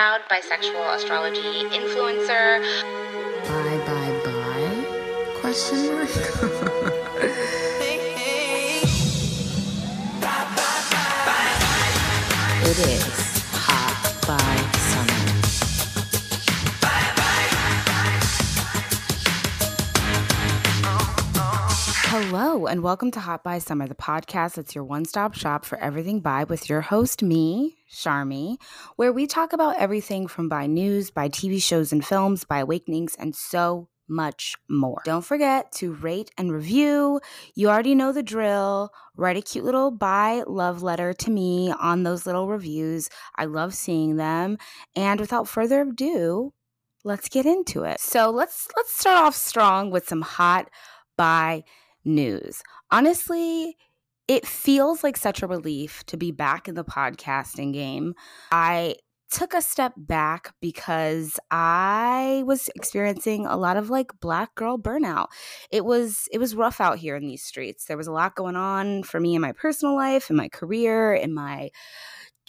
proud bisexual astrology influencer. Bye, bye, bye? Question mark? it is Hello, and welcome to Hot Bi Summer, the podcast that's your one stop shop for everything bi with your host, me, Charmee, where we talk about everything from bi news, bi TV shows and films, bi awakenings, and so much more. Don't forget to rate and review. You already know the drill. Write a cute little bi love letter to me on those little reviews. I love seeing them. And without further ado, let's get into it. So let's let's start off strong with some hot bi news. Honestly, it feels like such a relief to be back in the podcasting game. I took a step back because I was experiencing a lot of like black girl burnout. It was it was rough out here in these streets. There was a lot going on for me in my personal life, in my career, in my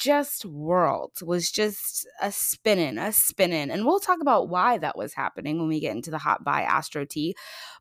just world was just a spinning, a spinning. And we'll talk about why that was happening when we get into the hot Bi Astro Tea.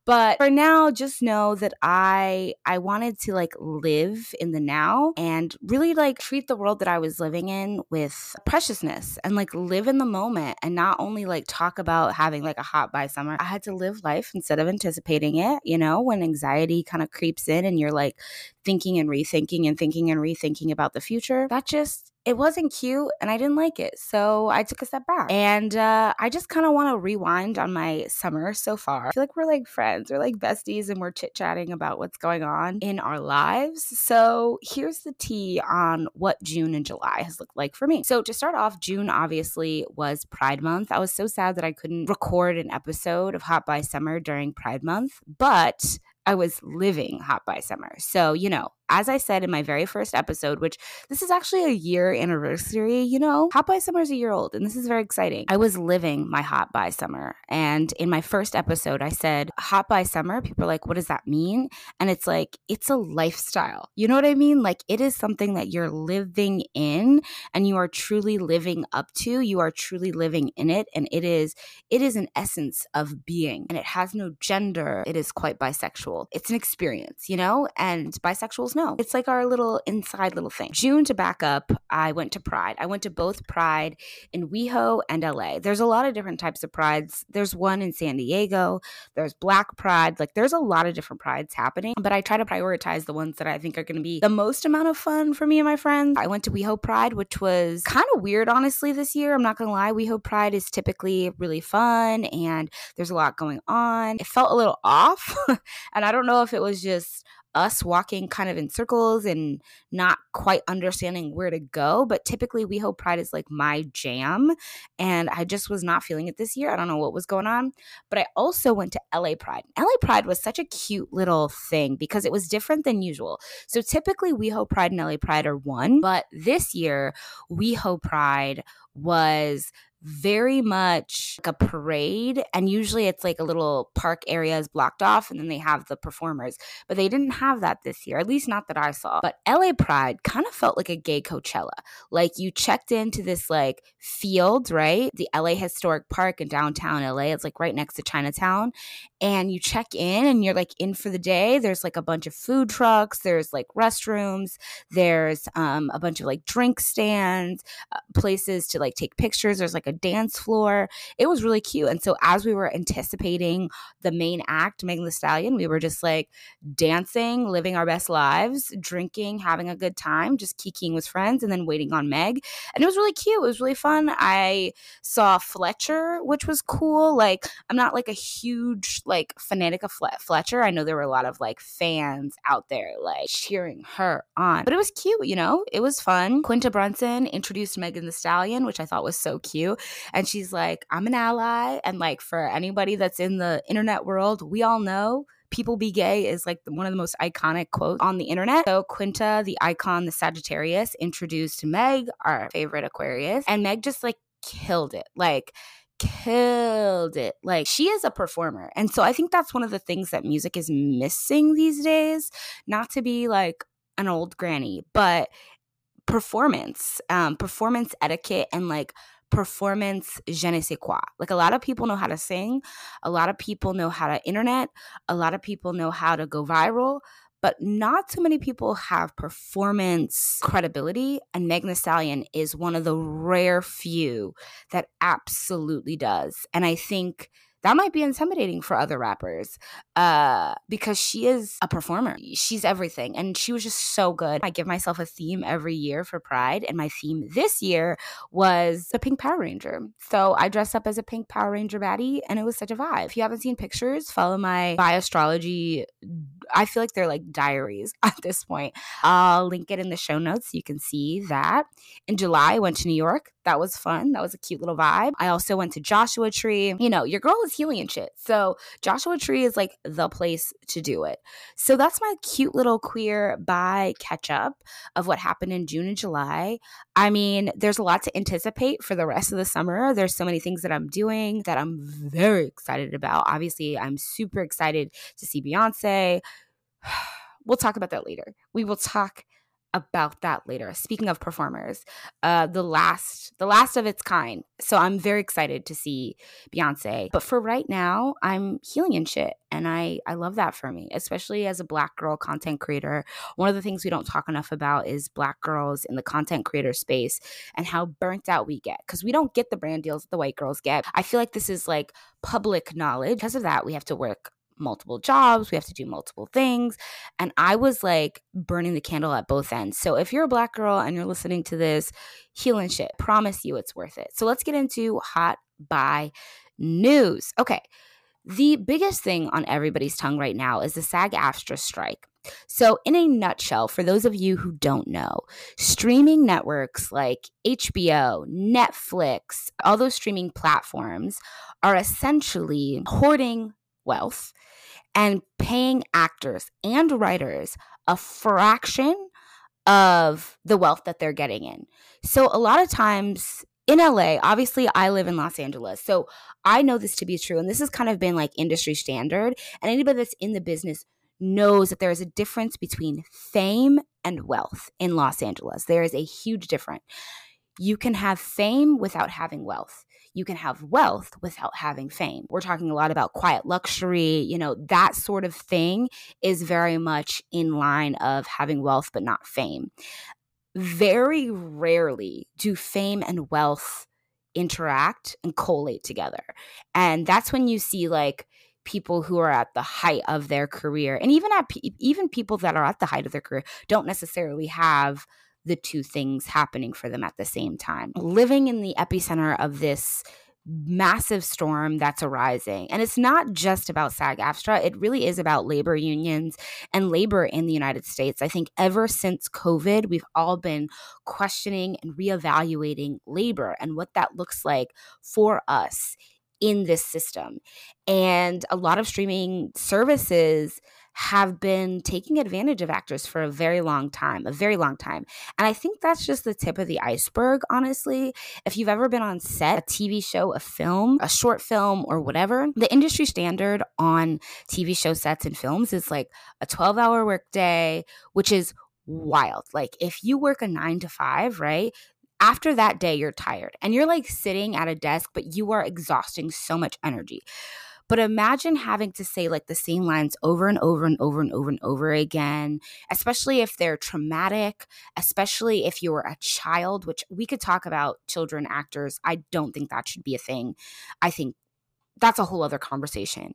But for now, just know that I I wanted to like live in the now and really like treat the world that I was living in with preciousness and like live in the moment and not only like talk about having like a hot by summer. I had to live life instead of anticipating it, you know, when anxiety kind of creeps in and you're like thinking and rethinking and thinking and rethinking about the future. That just it wasn't cute and I didn't like it. So I took a step back. And uh, I just kind of want to rewind on my summer so far. I feel like we're like friends, we're like besties, and we're chit chatting about what's going on in our lives. So here's the tea on what June and July has looked like for me. So to start off, June obviously was Pride Month. I was so sad that I couldn't record an episode of Hot Bi Summer during Pride Month, but I was living Hot Bi Summer. So, you know, as I said in my very first episode, which this is actually a year anniversary, you know, Hot Bi Summer is a year old, and this is very exciting. I was living my Hot Bi Summer. And in my first episode, I said, Hot Bi Summer. People are like, what does that mean? And it's like, it's a lifestyle. You know what I mean? Like, it is something that you're living in and you are truly living up to. You are truly living in it. And it is, it is an essence of being. And it has no gender. It is quite bisexual. It's an experience, you know? And bisexuals know. It's like our little inside little thing. June to back up, I went to Pride. I went to both Pride in WeHo and LA. There's a lot of different types of prides. There's one in San Diego. There's Black Pride. Like there's a lot of different prides happening, but I try to prioritize the ones that I think are going to be the most amount of fun for me and my friends. I went to WeHo Pride, which was kind of weird, honestly, this year. I'm not going to lie. WeHo Pride is typically really fun and there's a lot going on. It felt a little off, and I don't know if it was just us walking kind of in circles and not quite understanding where to go. But typically, WeHo Pride is like my jam. And I just was not feeling it this year. I don't know what was going on. But I also went to LA Pride. LA Pride was such a cute little thing because it was different than usual. So typically, WeHo Pride and LA Pride are one. But this year, WeHo Pride was very much like a parade and usually it's like a little park area is blocked off and then they have the performers but they didn't have that this year at least not that i saw. But la pride kind of felt like a gay coachella. Like you checked into this like field right? The la historic park in downtown la it's like right next to chinatown and you check in and you're like in for the day. There's like a bunch of food trucks there's like restrooms there's um, a bunch of like drink stands uh, places to like take pictures. There's like a dance floor. It was really cute. And so as we were anticipating the main act, Megan Thee Stallion, we were just like dancing, living our best lives, drinking, having a good time, just kikiing with friends, and then waiting on Meg. And it was really cute. It was really fun. I saw Fletcher, which was cool. Like I'm not like a huge like fanatic of Fletcher. I know there were a lot of like fans out there like cheering her on, but it was cute. You know, it was fun. Quinta Brunson introduced Megan Thee Stallion, which I thought was so cute. And she's like, I'm an ally. And like for anybody that's in the internet world, we all know people be gay is like one of the most iconic quotes on the internet. So Quinta, the icon, the Sagittarius, introduced Meg, our favorite Aquarius, and Meg just like killed it. Like killed it. Like she is a performer. And so I think that's one of the things that music is missing these days. Not to be like an old granny, but performance, um, performance etiquette and like performance je ne sais quoi. Like a lot of people know how to sing, a lot of people know how to internet, a lot of people know how to go viral, but not too many people have performance credibility. And Megan Thee is one of the rare few that absolutely does. And I think that might be intimidating for other rappers uh, because she is a performer. She's everything. And she was just so good. I give myself a theme every year for Pride. And my theme this year was the Pink Power Ranger. So I dressed up as a Pink Power Ranger baddie and it was such a vibe. If you haven't seen pictures, follow my bi astrology. I feel like they're like diaries at this point. I'll link it in the show notes so you can see that. In July, I went to New York. That was fun. That was a cute little vibe. I also went to Joshua Tree. You know, your girl is healing and shit. So Joshua Tree is like the place to do it. So that's my cute little queer bi catch up of what happened in June and July. I mean, there's a lot to anticipate for the rest of the summer. There's so many things that I'm doing that I'm very excited about. Obviously, I'm super excited to see Beyonce. We'll talk about that later. We will talk about that later. Speaking of performers, uh, the last, the last of its kind. So I'm very excited to see Beyonce. But for right now, I'm healing and shit, and I I love that for me, especially as a Black girl content creator. One of the things we don't talk enough about is Black girls in the content creator space and how burnt out we get because we don't get the brand deals that the white girls get. I feel like this is like public knowledge. Because of that, we have to work multiple jobs, we have to do multiple things. And I was like burning the candle at both ends. So if you're a black girl and you're listening to this, healing shit, promise you it's worth it. So let's get into hot bi news. Okay. The biggest thing on everybody's tongue right now is the SAG AFTRA strike. So, in a nutshell, for those of you who don't know, streaming networks like HBO, Netflix, all those streaming platforms are essentially hoarding wealth and paying actors and writers a fraction of the wealth that they're getting in. So a lot of times in LA, obviously I live in Los Angeles. So I know this to be true and this has kind of been like industry standard and anybody that's in the business knows that there is a difference between fame and wealth in Los Angeles. There is a huge difference. You can have fame without having wealth you can have wealth without having fame. We're talking a lot about quiet luxury, you know, that sort of thing is very much in line of having wealth but not fame. Very rarely do fame and wealth interact and collate together. And that's when you see like people who are at the height of their career and even at even people that are at the height of their career don't necessarily have the two things happening for them at the same time. Living in the epicenter of this massive storm that's arising. And it's not just about SAG AFTRA, it really is about labor unions and labor in the United States. I think ever since COVID, we've all been questioning and reevaluating labor and what that looks like for us in this system. And a lot of streaming services have been taking advantage of actors for a very long time, a very long time. And I think that's just the tip of the iceberg, honestly. If you've ever been on set, a TV show, a film, a short film, or whatever, the industry standard on TV show sets and films is like a 12 hour workday, which is wild. Like if you work a nine to five, right? After that day, you're tired and you're like sitting at a desk, but you are exhausting so much energy. But imagine having to say like the same lines over and over and over and over and over again, especially if they're traumatic, especially if you're a child, which we could talk about children actors. I don't think that should be a thing. I think that's a whole other conversation.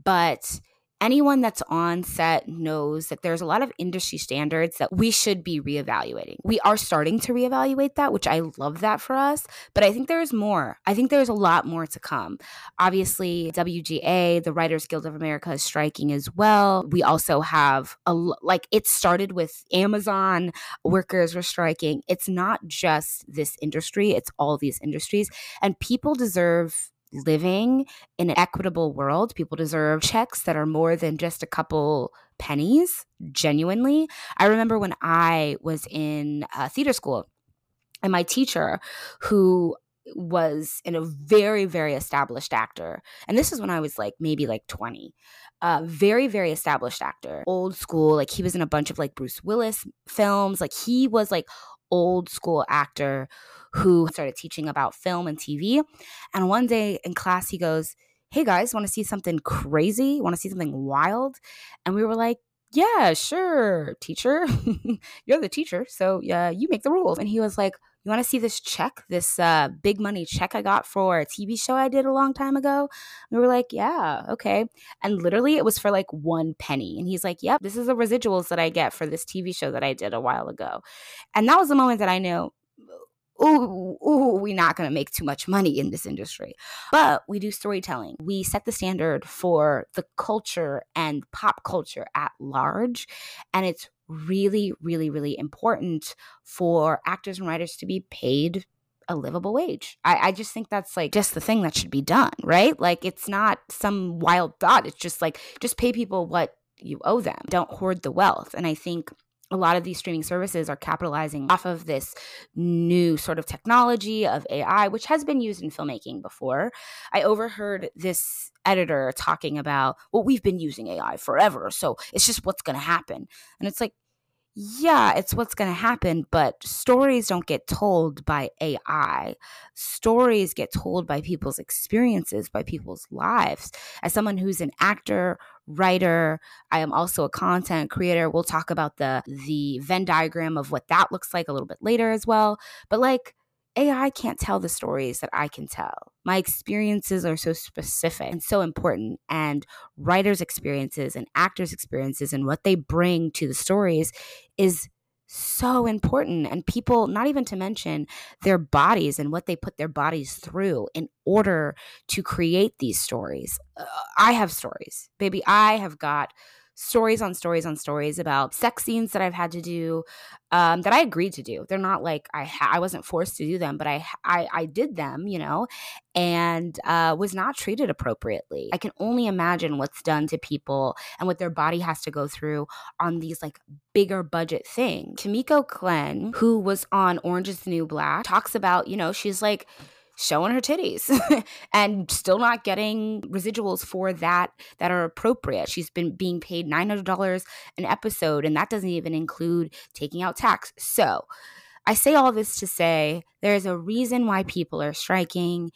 But anyone that's on set knows that there's a lot of industry standards that we should be reevaluating. We are starting to reevaluate that, which I love that for us, but I think there's more. I think there's a lot more to come. Obviously, WGA, the Writers Guild of America is striking as well. We also have a like it started with Amazon workers were striking. It's not just this industry, it's all these industries and people deserve living in an equitable world. People deserve checks that are more than just a couple pennies, genuinely. I remember when I was in uh, theater school and my teacher, who was in a very very established actor and this is when i was like maybe like 20 uh very very established actor old school like he was in a bunch of like bruce willis films like he was like old school actor who started teaching about film and TV. And one day in class, he goes, Hey guys, want to see something crazy? Want to see something wild? And we were like, yeah, sure, teacher. You're the teacher, so yeah, you make the rules. And he was like, you want to see this check, this uh, big money check I got for a TV show I did a long time ago? And we were like, yeah, okay. And literally, it was for like one penny. And he's like, yep, this is the residuals that I get for this TV show that I did a while ago. And that was the moment that I knew, ooh, ooh, we're not going to make too much money in this industry. But we do storytelling. We set the standard for the culture and pop culture at large. And it's really, really, really important for actors and writers to be paid a livable wage. I, I, just think that's like just the thing that should be done, right? Like it's not some wild thought. It's just like just pay people what you owe them. Don't hoard the wealth. And I think a lot of these streaming services are capitalizing off of this new sort of technology of AI, which has been used in filmmaking before. I overheard this editor talking about, well, we've been using AI forever. So it's just what's going to happen. And it's like, yeah, it's what's going to happen, but stories don't get told by AI. Stories get told by people's experiences, by people's lives. As someone who's an actor, writer, I am also a content creator. We'll talk about the the Venn diagram of what that looks like a little bit later as well. But like AI can't tell the stories that I can tell. My experiences are so specific and so important. And writers' experiences and actors' experiences and what they bring to the stories is so important. And people, not even to mention their bodies and what they put their bodies through in order to create these stories. Uh, I have stories, baby. I have got stories on stories on stories about sex scenes that I've had to do um, that I agreed to do. They're not like I ha- I wasn't forced to do them, but I I, I did them, you know, and uh, was not treated appropriately. I can only imagine what's done to people and what their body has to go through on these like bigger budget things. Kimiko Glenn, who was on Orange Is the New Black, talks about you know she's like showing her titties and still not getting residuals for that that are appropriate. She's been being paid $900 an episode and that doesn't even include taking out tax. So, I say all this to say there's a reason why people are striking.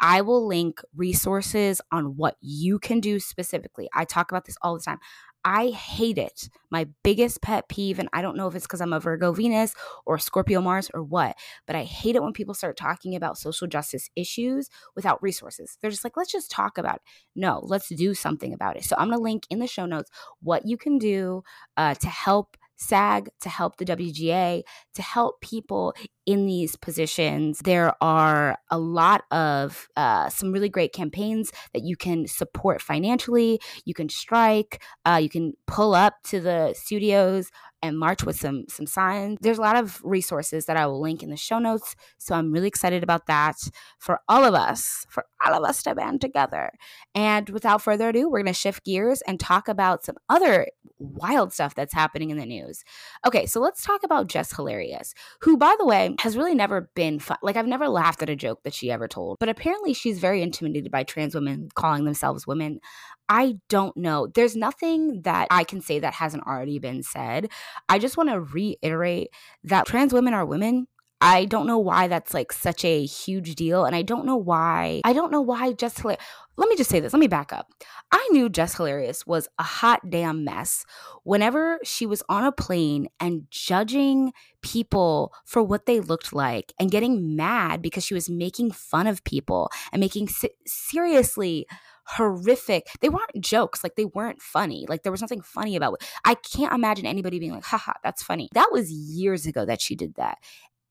I will link resources on what you can do specifically. I talk about this all the time. I hate it. My biggest pet peeve, and I don't know if it's because I'm a Virgo Venus or Scorpio Mars or what, but I hate it when people start talking about social justice issues without resources. They're just like, let's just talk about it. No, let's do something about it. So I'm going to link in the show notes what you can do uh, to help SAG, to help the WGA, to help people in these positions. There are a lot of uh, some really great campaigns that you can support financially. You can strike, uh, you can pull up to the studios and march with some some signs. There's a lot of resources that I will link in the show notes. So I'm really excited about that for all of us, for all of us to band together. And without further ado, we're going to shift gears and talk about some other wild stuff that's happening in the news. Okay, so let's talk about Jess Hilarious, who by the way has really never been fun. Like I've never laughed at a joke that she ever told, but apparently she's very intimidated by trans women calling themselves women. I don't know. There's nothing that I can say that hasn't already been said. I just want to reiterate that trans women are women. I don't know why that's like such a huge deal. And I don't know why. I don't know why Jess Hilarious. Let me just say this. Let me back up. I knew Jess Hilarious was a hot damn mess whenever she was on a plane and judging people for what they looked like and getting mad because she was making fun of people and making seriously horrific. They weren't jokes, like they weren't funny. Like there was nothing funny about it. I can't imagine anybody being like, haha, that's funny. That was years ago that she did that.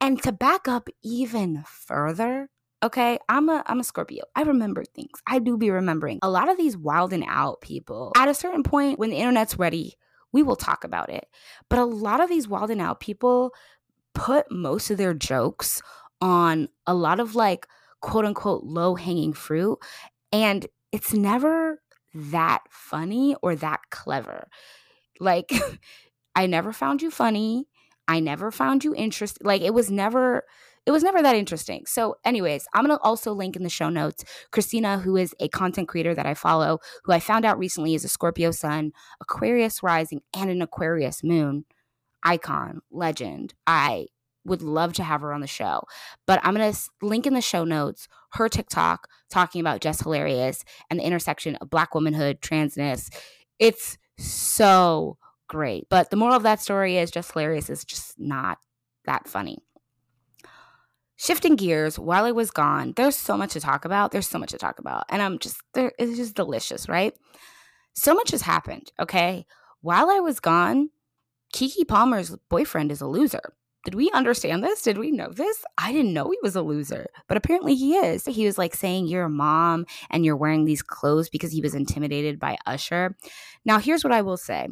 And to back up even further, okay, I'm a I'm a Scorpio. I remember things. I do be remembering. A lot of these wild and out people, at a certain point when the internet's ready, we will talk about it. But a lot of these wild and out people put most of their jokes on a lot of like quote unquote low hanging fruit. And it's never that funny or that clever. Like, I never found you funny. I never found you interesting. Like, it was never. It was never that interesting. So, anyways, I'm going to also link in the show notes Christina, who is a content creator that I follow, who I found out recently is a Scorpio sun, Aquarius rising, and an Aquarius moon icon, legend. I would love to have her on the show. But I'm going to link in the show notes her TikTok talking about Jess Hilarious and the intersection of black womanhood, transness. It's so great. But the moral of that story is Jess Hilarious is just not that funny. Shifting gears, while I was gone, there's so much to talk about. There's so much to talk about. And I'm just there it's just delicious, right? So much has happened, okay? While I was gone, Keke Palmer's boyfriend is a loser. Did we understand this? Did we know this? I didn't know he was a loser, but apparently he is. He was like saying, You're a mom and you're wearing these clothes because he was intimidated by Usher. Now, here's what I will say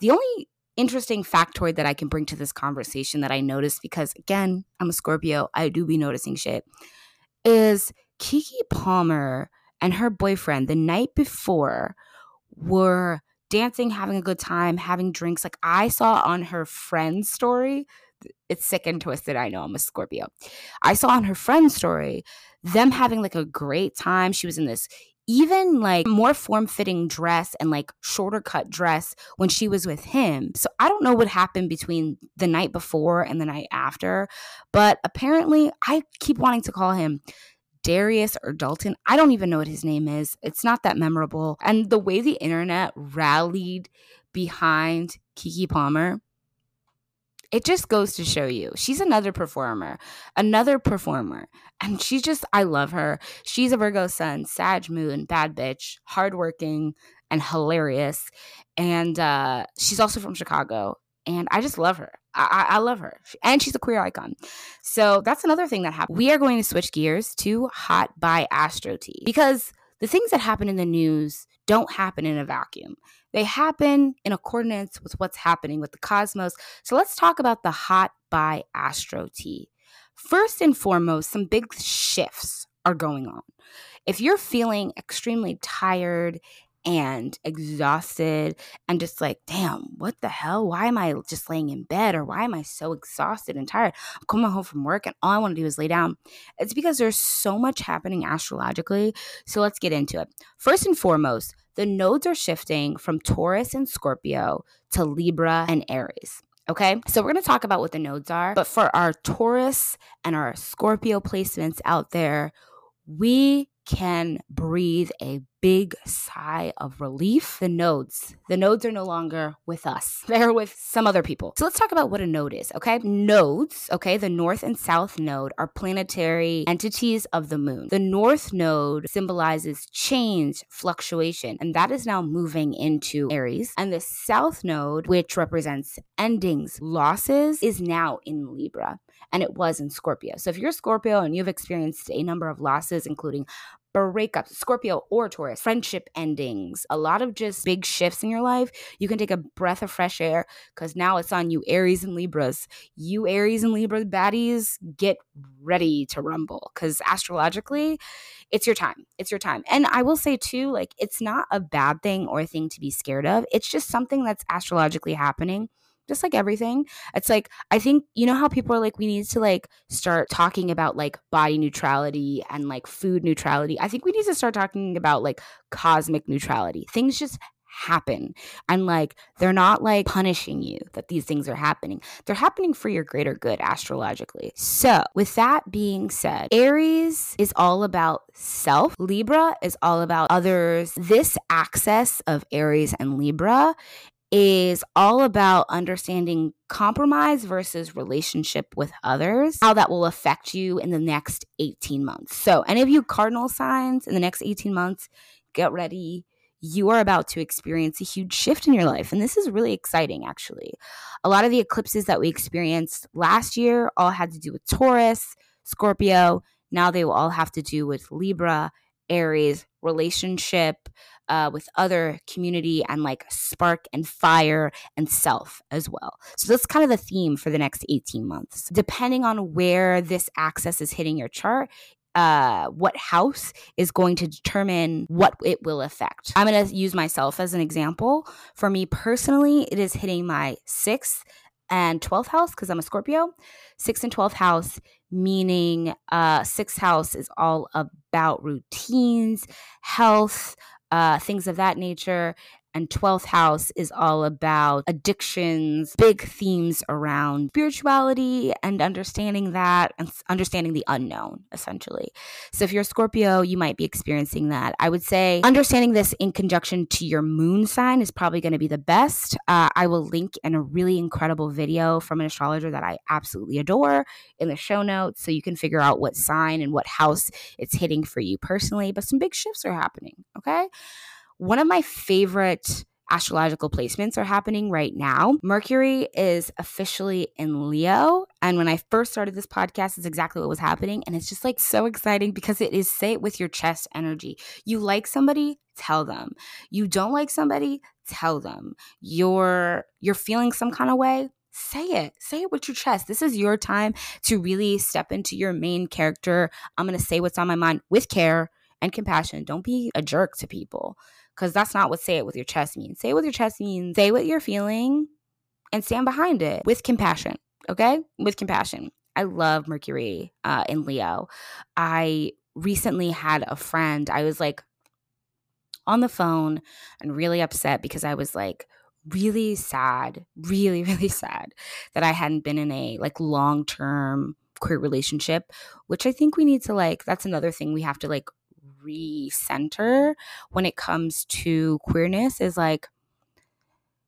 the only interesting factoid that I can bring to this conversation that I noticed, because again, I'm a Scorpio, I do be noticing shit, is Keke Palmer and her boyfriend the night before were dancing, having a good time, having drinks. Like I saw on her friend's story, it's sick and twisted. I know I'm a Scorpio. I saw on her friend's story them having like a great time. She was in this even like more form fitting dress and like shorter cut dress when she was with him. So I don't know what happened between the night before and the night after, but apparently I keep wanting to call him Darius or Dalton. I don't even know what his name is. It's not that memorable. And the way the internet rallied behind Keke Palmer, it just goes to show you she's another performer, another performer. And she's just, I love her. She's a Virgo sun, Sag moon, bad bitch, hardworking and hilarious. And uh, she's also from Chicago. And I just love her. I, I, love her. And she's a queer icon. So that's another thing that happened. We are going to switch gears to Hot Bi Astro Tea because the things that happen in the news don't happen in a vacuum. They happen in accordance with what's happening with the cosmos. So let's talk about the Hot Bi Astro Tea. First and foremost, some big shifts are going on. If you're feeling extremely tired and exhausted and just like, damn, what the hell? Why am I just laying in bed or why am I so exhausted and tired? I'm coming home from work and all I want to do is lay down. It's because there's so much happening astrologically. So let's get into it. First and foremost, the nodes are shifting from Taurus and Scorpio to Libra and Aries. Okay, so we're going to talk about what the nodes are. But for our Taurus and our Scorpio placements out there, we can breathe a big sigh of relief. The nodes, the nodes are no longer with us. They're with some other people. So let's talk about what a node is, okay? Nodes, okay, the north and south node are planetary entities of the moon. The north node symbolizes change, fluctuation, and that is now moving into Aries. And the south node, which represents endings, losses, is now in Libra and it was in Scorpio. So if you're Scorpio and you've experienced a number of losses, including breakups, Scorpio or Taurus, friendship endings, a lot of just big shifts in your life, you can take a breath of fresh air because now it's on you, Aries and Libras. You, Aries and Libra baddies, get ready to rumble because astrologically, it's your time. It's your time. And I will say too, like, it's not a bad thing or a thing to be scared of, it's just something that's astrologically happening just like everything. It's like i think you know how people are like we need to like start talking about like body neutrality and like food neutrality? I think we need to start talking about like cosmic neutrality. Things just happen and like they're not like punishing you that these things are happening. They're happening for your greater good astrologically. So with that being said aries is all about self. Libra is all about others. This axis of aries and libra is all about understanding compromise versus relationship with others, how that will affect you in the next 18 months. So, any of you cardinal signs in the next 18 months, get ready. You are about to experience a huge shift in your life. And this is really exciting, actually. A lot of the eclipses that we experienced last year all had to do with Taurus, Scorpio. Now they will all have to do with Libra, Aries, relationship, uh, with other community and like spark and fire and self as well. So that's kind of the theme for the next 18 months. Depending on where this axis is hitting your chart, uh, what house is going to determine what it will affect. I'm going to use myself as an example. For me personally, it is hitting my sixth and 12th house because I'm a Scorpio. Sixth and 12th house, meaning uh, sixth house is all about routines, health, uh, things of that nature. And 12th house is all about addictions, big themes around spirituality and understanding that and understanding the unknown, essentially. So if you're a Scorpio, you might be experiencing that. I would say understanding this in conjunction to your moon sign is probably going to be the best. Uh, I will link in a really incredible video from an astrologer that I absolutely adore in the show notes so you can figure out what sign and what house it's hitting for you personally. But some big shifts are happening, okay? One of my favorite astrological placements are happening right now. Mercury is officially in Leo. And when I first started this podcast, is exactly what was happening. And it's just like so exciting because it is say it with your chest energy. You like somebody, tell them. You don't like somebody, tell them. You're you're feeling some kind of way, say it. Say it with your chest. This is your time to really step into your main character. I'm going to say what's on my mind with care and compassion. Don't be a jerk to people because that's not what say it with your chest means. Say it with your chest means say what you're feeling and stand behind it with compassion. Okay? With compassion. I love Mercury uh, in Leo. I recently had a friend, I was like on the phone and really upset because I was like, really sad, really, really sad that I hadn't been in a like long term queer relationship, which I think we need to like, that's another thing we have to like recenter when it comes to queerness is like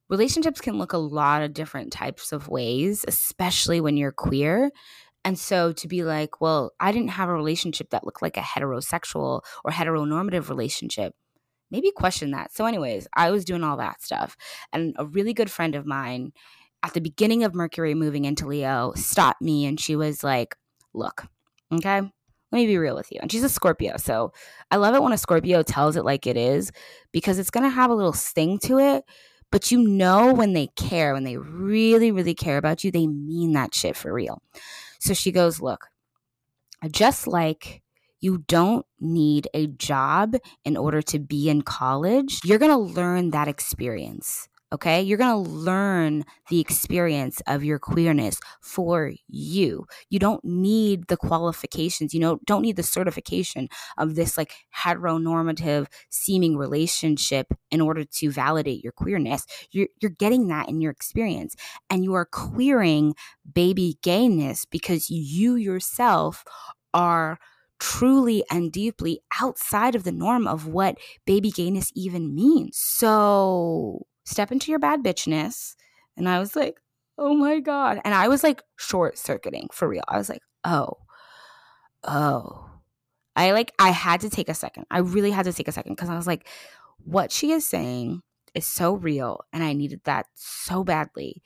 relationships can look a lot of different types of ways, especially when you're queer. And so to be like, well, I didn't have a relationship that looked like a heterosexual or heteronormative relationship. Maybe question that. So, anyways, I was doing all that stuff. And a really good friend of mine at the beginning of Mercury moving into Leo stopped me and she was like, look, okay, let me be real with you. And she's a Scorpio. So I love it when a Scorpio tells it like it is because it's going to have a little sting to it. But you know, when they care, when they really, really care about you, they mean that shit for real. So she goes, Look, just like you don't need a job in order to be in college, you're going to learn that experience. Okay. You're going to learn the experience of your queerness for you. You don't need the qualifications, you know, don't need the certification of this like heteronormative seeming relationship in order to validate your queerness. You're, you're getting that in your experience and you are queering baby gayness because you yourself are truly and deeply outside of the norm of what baby gayness even means. So step into your bad bitchness. And I was like, oh my God. And I was like short circuiting for real. I was like, oh, oh. I like, I had to take a second. I really had to take a second because I was like, what she is saying is so real. And I needed that so badly.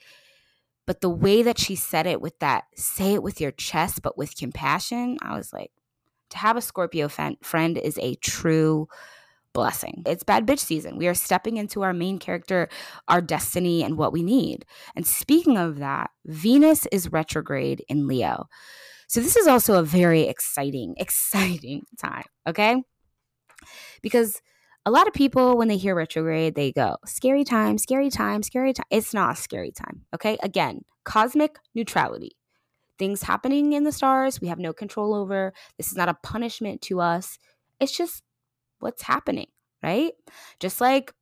But the way that she said it with that, say it with your chest, but with compassion, I was like, to have a Scorpio friend is a true blessing. It's bad bitch season. We are stepping into our main character, our destiny, and what we need. And speaking of that, Venus is retrograde in Leo. So this is also a very exciting, exciting time, okay? Because a lot of people, when they hear retrograde, they go, scary time, scary time, scary time. It's not a scary time, okay? Again, cosmic neutrality. Things happening in the stars, we have no control over. This is not a punishment to us. It's just what's happening, right? Just like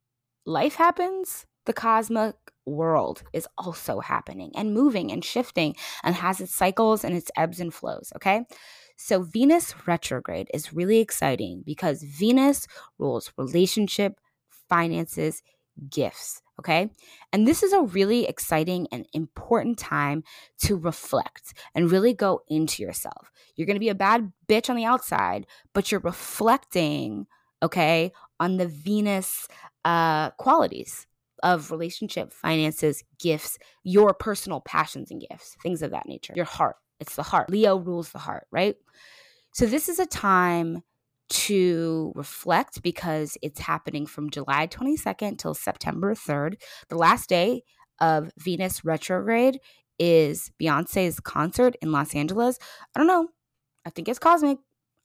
life happens, the cosmic world is also happening and moving and shifting and has its cycles and its ebbs and flows, okay? So Venus retrograde is really exciting because Venus rules relationship, finances, gifts, okay? And this is a really exciting and important time to reflect and really go into yourself. You're to be a bad bitch on the outside, but you're reflecting okay, on the Venus uh, qualities of relationship, finances, gifts, your personal passions and gifts, things of that nature. Your heart, it's the heart. Leo rules the heart, right? So this is a time to reflect because it's happening from July 22nd till September 3rd. The last day of Venus retrograde is Beyonce's concert in Los Angeles. I don't know. I think it's cosmic.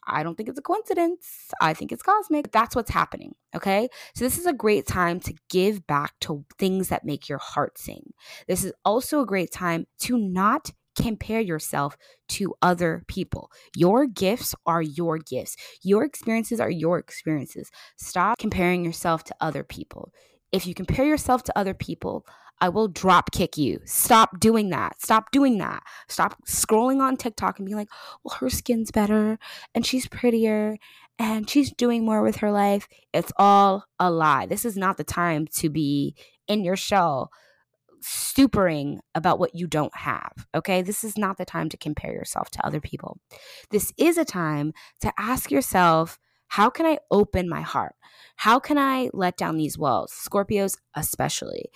I don't think it's a coincidence. I think it's cosmic. That's what's happening. Okay. So, this is a great time to give back to things that make your heart sing. This is also a great time to not compare yourself to other people. Your gifts are your gifts, your experiences are your experiences. Stop comparing yourself to other people. if you compare yourself to other people, I will drop kick you. Stop doing that. Stop doing that. Stop scrolling on TikTok and being like, well, her skin's better and she's prettier and she's doing more with her life. It's all a lie. This is not the time to be in your shell stupering about what you don't have. Okay. This is not the time to compare yourself to other people. This is a time to ask yourself, how can I open my heart? How can I let down these walls? Scorpios, especially.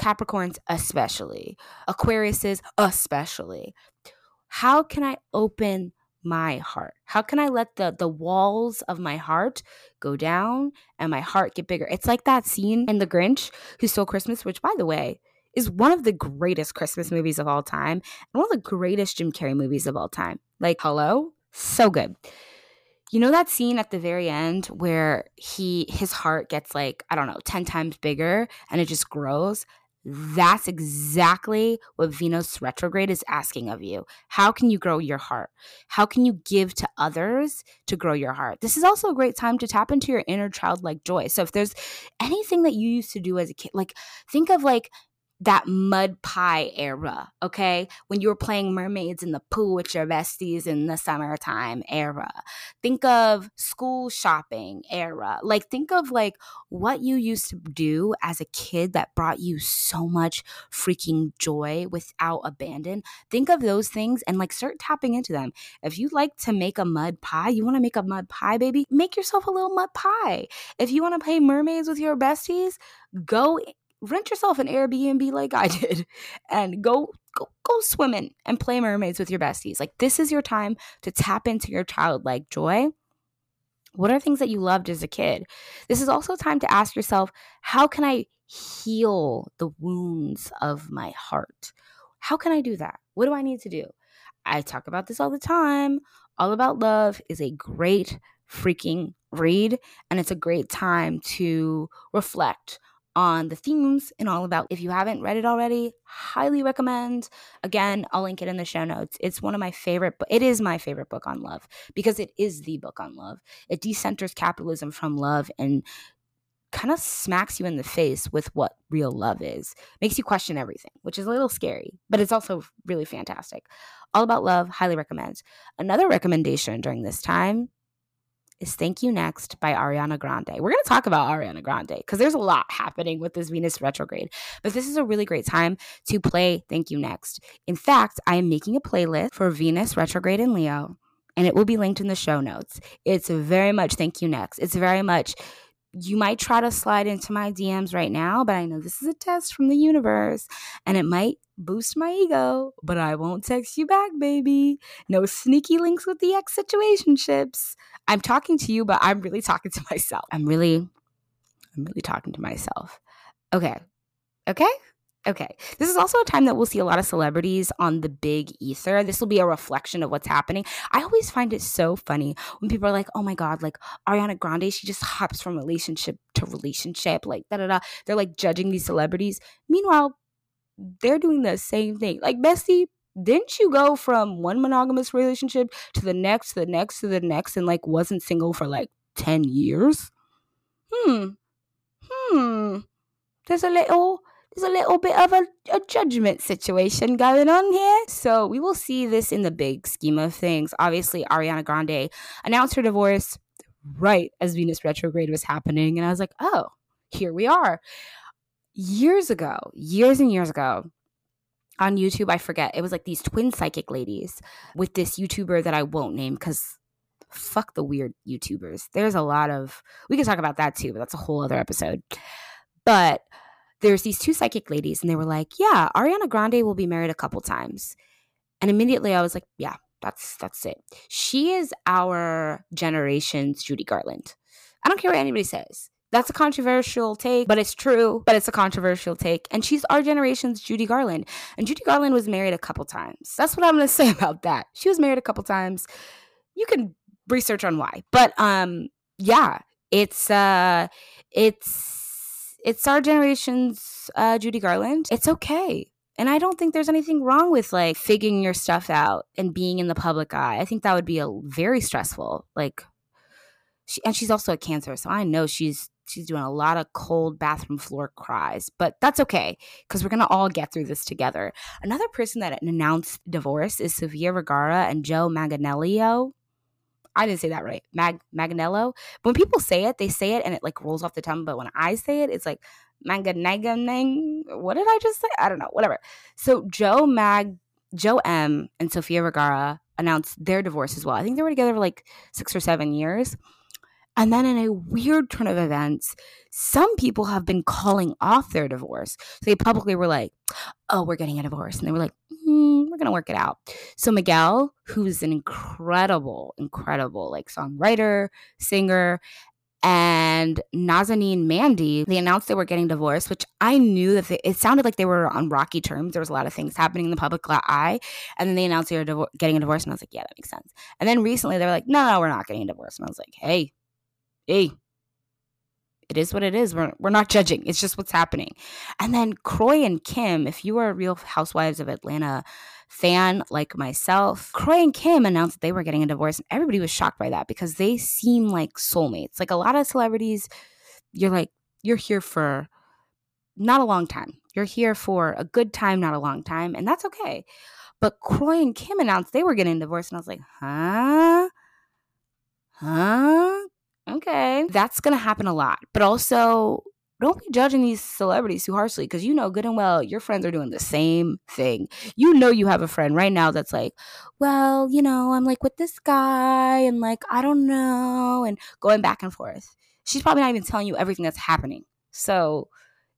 Capricorns, especially. Aquariuses, especially. How can I open my heart? How can I let the the walls of my heart go down and my heart get bigger? It's like that scene in The Grinch Who Stole Christmas, which by the way, is one of the greatest Christmas movies of all time and one of the greatest Jim Carrey movies of all time. Like, hello? So good. You know that scene at the very end where he his heart gets like, I don't know, 10 times bigger and it just grows? That's exactly what Venus retrograde is asking of you. How can you grow your heart? How can you give to others to grow your heart? This is also a great time to tap into your inner childlike joy. So if there's anything that you used to do as a kid, like think of like that mud pie era, okay? When you were playing mermaids in the pool with your besties in the summertime era. Think of school shopping era. Like think of like what you used to do as a kid that brought you so much freaking joy without abandon. Think of those things and like start tapping into them. If you like to make a mud pie, you want to make a mud pie, baby, make yourself a little mud pie. If you want to play mermaids with your besties, go rent yourself an Airbnb like I did and go go go swimming and play mermaids with your besties. Like this is your time to tap into your childlike joy. What are things that you loved as a kid? This is also time to ask yourself, how can I heal the wounds of my heart? How can I do that? What do I need to do? I talk about this all the time. All About Love is a great freaking read, and it's a great time to reflect on the themes and all about. If you haven't read it already, highly recommend. Again, I'll link it in the show notes. It's one of my favorite, but it is my favorite book on love because it is the book on love. It decenters capitalism from love and kind of smacks you in the face with what real love is. Makes you question everything, which is a little scary, but it's also really fantastic. All About Love, highly recommend. Another recommendation during this time is Thank You Next by Ariana Grande. We're going to talk about Ariana Grande because there's a lot happening with this Venus retrograde, but this is a really great time to play Thank You Next. In fact, I am making a playlist for Venus retrograde in Leo, and it will be linked in the show notes. It's very much Thank You Next. It's very much you might try to slide into my DMs right now, but I know this is a test from the universe and it might boost my ego, but I won't text you back, baby. No sneaky links with the ex situationships. I'm talking to you, but I'm really talking to myself. I'm really, I'm really talking to myself. Okay. Okay. Okay. This is also a time that we'll see a lot of celebrities on the big ether. This will be a reflection of what's happening. I always find it so funny when people are like, oh my God, like Ariana Grande, she just hops from relationship to relationship, like da da da. They're like judging these celebrities. Meanwhile, they're doing the same thing. Like, Bestie, didn't you go from one monogamous relationship to the next, to the next, to the next, and like wasn't single for like 10 years? Hmm. Hmm. There's a little there's a little bit of a, a judgment situation going on here. So we will see this in the big scheme of things. Obviously, Ariana Grande announced her divorce right as Venus retrograde was happening. And I was like, oh, here we are. Years ago, years and years ago, on YouTube, I forget, it was like these twin psychic ladies with this YouTuber that I won't name because fuck the weird YouTubers. There's a lot of, we can talk about that too, but that's a whole other episode. But there's these two psychic ladies, and they were like, yeah, Ariana Grande will be married a couple times. And immediately I was like, yeah, that's that's it. She is our generation's Judy Garland. I don't care what anybody says. That's a controversial take, but it's true. But it's a controversial take. And she's our generation's Judy Garland. And Judy Garland was married a couple times. That's what I'm going to say about that. She was married a couple times. You can research on why. But um yeah, it's uh it's it's our generation's uh Judy Garland. It's okay. And I don't think there's anything wrong with like figuring your stuff out and being in the public eye. I think that would be a very stressful. Like she, and she's also a cancer, so I know she's She's doing a lot of cold bathroom floor cries, but that's okay because we're to all get through this together. Another person that announced divorce is Sofia Vergara and Joe Manganiello. I didn't say that right. Mag Maganello. When people say it, they say it and it like rolls off the tongue. But when I say it, it's like Manganang. What did I just say? I don't know. Whatever. So Joe Mag, Joe M, and Sofia Vergara announced their divorce as well. I think they were together for like six or seven years. And then in a weird turn of events, some people have been calling off their divorce. So they publicly were like, oh, we're getting a divorce. And they were like, mm, we're going to work it out. So Miguel, who's an incredible, incredible like songwriter, singer, and Nazanin Mandi, they announced they were getting divorced, which I knew that they, it sounded like they were on rocky terms. There was a lot of things happening in the public eye. And then they announced they were divo- getting a divorce. And I was like, yeah, that makes sense. And then recently they were like, no, no, we're not getting a divorce. And I was like, hey, hey, it is what it is. We're, we're not judging. It's just what's happening. And then Kroy and Kim, if you are a real Housewives of Atlanta fan like myself, Kroy and Kim announced that they were getting a divorce. And everybody was shocked by that because they seem like soulmates. Like a lot of celebrities, you're like, you're here for not a long time. You're here for a good time, not a long time. And that's okay. But Kroy and Kim announced they were getting divorced. And I was like, huh? Huh? Okay, that's going to happen a lot. But also, don't be judging these celebrities too harshly because you know good and well your friends are doing the same thing. You know, you have a friend right now that's like, well, you know, I'm like with this guy and like, I don't know, and going back and forth. She's probably not even telling you everything that's happening. So,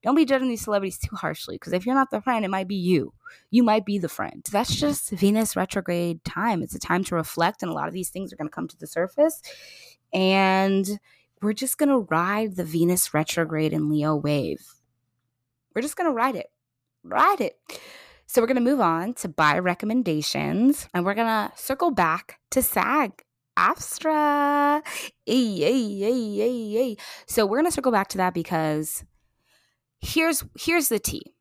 don't be judging these celebrities too harshly because if you're not the friend, it might be you. You might be the friend. That's just Venus retrograde time. It's a time to reflect, and a lot of these things are going to come to the surface. And we're just going to ride the Venus retrograde and Leo wave. We're just going to ride it. Ride it. So we're going to move on to bi recommendations and we're going to circle back to SAG AFTRA. So we're going to circle back to that because here's here's the tea.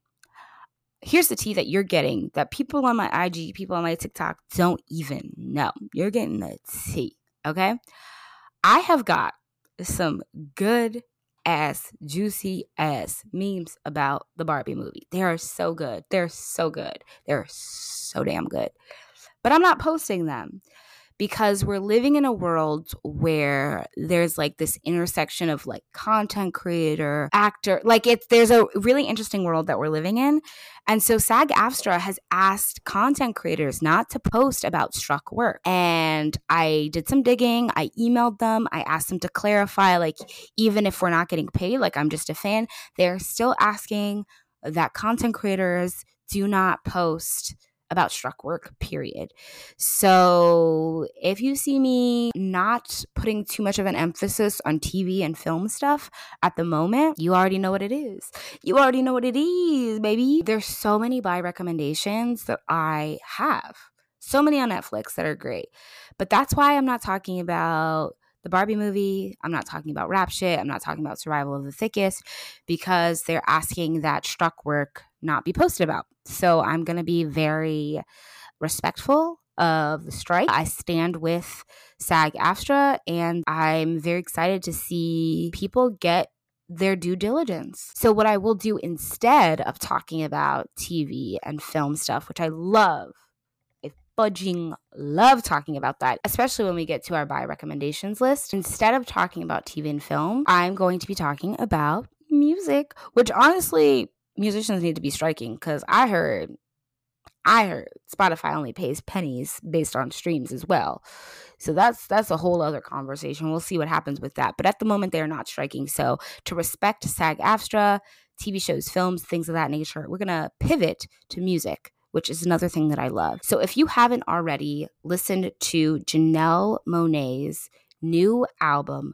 Here's the tea that you're getting that people on my IG, people on my TikTok don't even know. You're getting the tea, okay? I have got some good ass, juicy ass memes about the Barbie movie. They are so good. They're so good. They're so damn good. But I'm not posting them because we're living in a world where there's like this intersection of like content creator, actor, like it's there's a really interesting world that we're living in. And so SAG AFTRA has asked content creators not to post about struck work. And I did some digging, I emailed them, I asked them to clarify like even if we're not getting paid, like I'm just a fan, they're still asking that content creators do not post about struck work, period. So if you see me not putting too much of an emphasis on TV and film stuff at the moment, you already know what it is. You already know what it is, baby. There's so many bi recommendations that I have. So many on Netflix that are great. But that's why I'm not talking about the Barbie movie. I'm not talking about rap shit. I'm not talking about survival of the thickest because they're asking that struck work not be posted about. So I'm going to be very respectful of the strike. I stand with SAG AFTRA and I'm very excited to see people get their due diligence. So, what I will do instead of talking about TV and film stuff, which I love, I fudging love talking about that, especially when we get to our bi recommendations list. Instead of talking about TV and film, I'm going to be talking about music, which honestly musicians need to be striking because I heard I heard Spotify only pays pennies based on streams as well. So that's that's a whole other conversation. We'll see what happens with that. But at the moment they are not striking. So to respect SAG AFTRA, TV shows, films, things of that nature, we're gonna pivot to music, which is another thing that I love. So if you haven't already listened to Janelle Monáe's new album,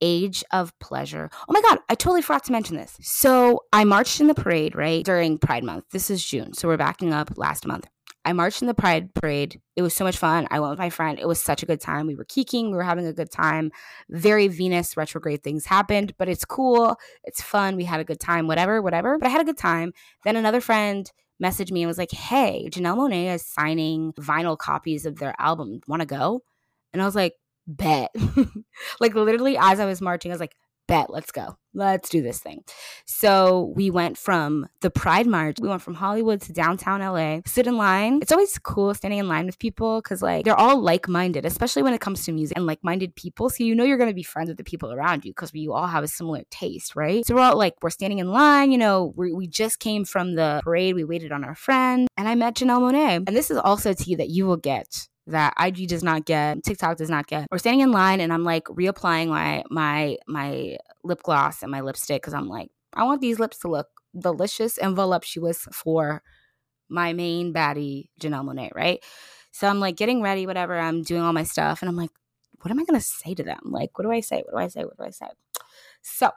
age of pleasure. Oh my God, I totally forgot to mention this. So I marched in the parade, right, during Pride Month. This is June. So we're backing up last month. I marched in the Pride Parade. It was so much fun. I went with my friend. It was such a good time. We were keeking. We were having a good time. Very Venus retrograde things happened, but it's cool. It's fun. We had a good time, whatever, whatever. But I had a good time. Then another friend messaged me and was like, hey, Janelle Monáe is signing vinyl copies of their album. Want to go? And I was like, bet. like literally as I was marching, I was like, bet, let's go. Let's do this thing. So we went from the Pride March, we went from Hollywood to downtown LA, sit in line. It's always cool standing in line with people because, like, they're all like minded, especially when it comes to music and like minded people. So you know you're going to be friends with the people around you because you all have a similar taste, right? So we're all like, we're standing in line, you know, we we just came from the parade, we waited on our friend, and I met Janelle Monáe. And this is also tea that you will get that IG does not get, TikTok does not get. We're standing in line and I'm like reapplying my my my lip gloss and my lipstick because I'm like, I want these lips to look delicious and voluptuous for my main baddie, Janelle Monáe, right? So I'm like getting ready, whatever. I'm doing all my stuff, and I'm like, what am I gonna say to them? Like, what do I say? What do I say? What do I say? So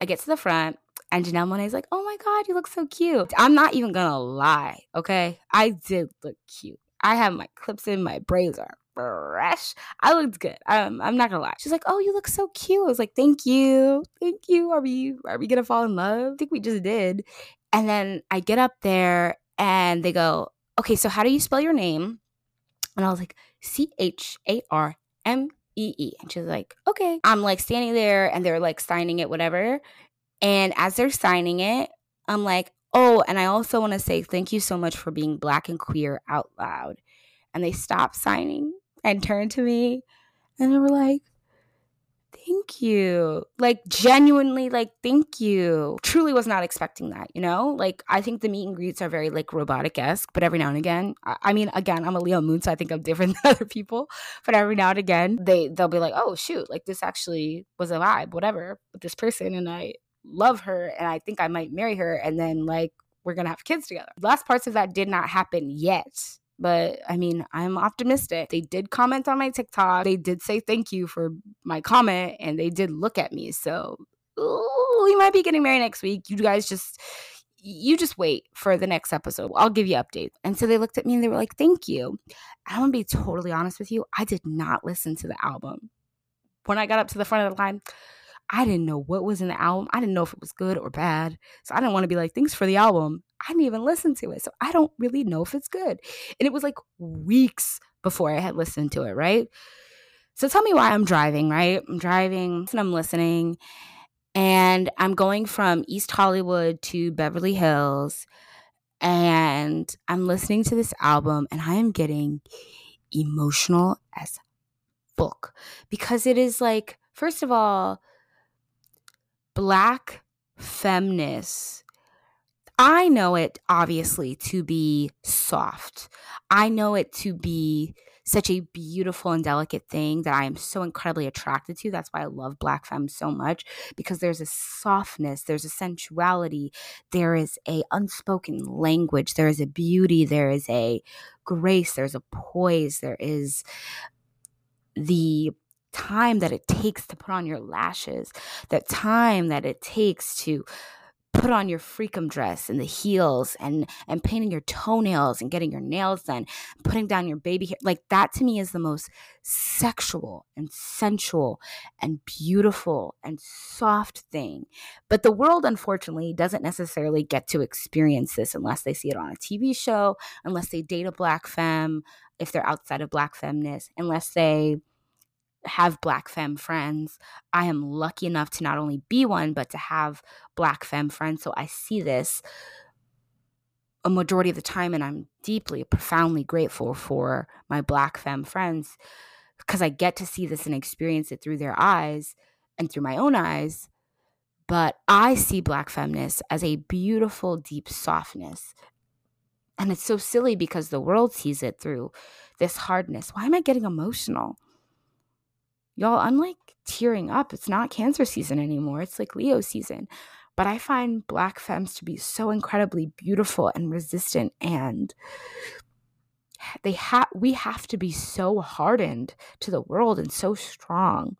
I get to the front, and Janelle Monáe's like, oh my God, you look so cute. I'm not even gonna lie, okay? I did look cute. I have my clips in, my braids are fresh. I looked good. Um, I'm not gonna lie. She's like, "Oh, you look so cute." I was like, "Thank you, thank you." Are we are we gonna fall in love? I think we just did. And then I get up there, and they go, "Okay, so how do you spell your name?" And I was like, "C H A R M E E." And she's like, "Okay." I'm like standing there, and they're like signing it, whatever. And as they're signing it, I'm like, Oh, and I also want to say thank you so much for being black and queer out loud. And they stopped signing and turned to me and they were like, Thank you. Like, genuinely, like, thank you. Truly was not expecting that, you know? Like, I think the meet and greets are very, like, robotic esque, but every now and again, I, I, mean, again, I'm a Leo moon, so I think I'm different than other people. But every now and again, they, they'll be like, oh, shoot, like, this actually was a vibe, whatever, with this person. And I, love her and I think I might marry her and then like we're gonna have kids together. Last parts of that did not happen yet. But I mean, I'm optimistic. They did comment on my TikTok. They did say thank you for my comment and they did look at me. So ooh, we might be getting married next week. You guys just you just wait for the next episode. I'll give you updates. And so they looked at me and they were like, thank you. I'm gonna be totally honest with you. I did not listen to the album. When I got up to the front of the line, I didn't know what was in the album. I didn't know if it was good or bad. So I didn't want to be like, thanks for the album. I didn't even listen to it. So I don't really know if it's good. And it was like weeks before I had listened to it, right? So tell me why I'm driving, right? I'm driving and I'm listening. And I'm going from East Hollywood to Beverly Hills. And I'm listening to this album and I am getting emotional as fuck because it is like, first of all, black feminist I know it obviously to be soft. I know it to be such a beautiful and delicate thing that I am so incredibly attracted to. That's why I love black femmes so much because there's a softness, there's a sensuality, there is a unspoken language, there is a beauty, there is a grace, there's a poise, there is the time that it takes to put on your lashes, that time that it takes to put on your freakum dress and the heels and and painting your toenails and getting your nails done putting down your baby hair. Like that to me is the most sexual and sensual and beautiful and soft thing. But the world unfortunately doesn't necessarily get to experience this unless they see it on a tv show unless they date a black femme if they're outside of black feminist unless they have black femme friends. I am lucky enough to not only be one, but to have black femme friends. So I see this a majority of the time, and I'm deeply, profoundly grateful for my black femme friends because I get to see this and experience it through their eyes and through my own eyes. But I see black feminists as a beautiful, deep softness. And it's so silly because the world sees it through this hardness. Why am I getting emotional? Y'all, I'm like tearing up. It's not cancer season anymore. It's like Leo season. But I find black femmes to be so incredibly beautiful and resistant and they have we have to be so hardened to the world and so strong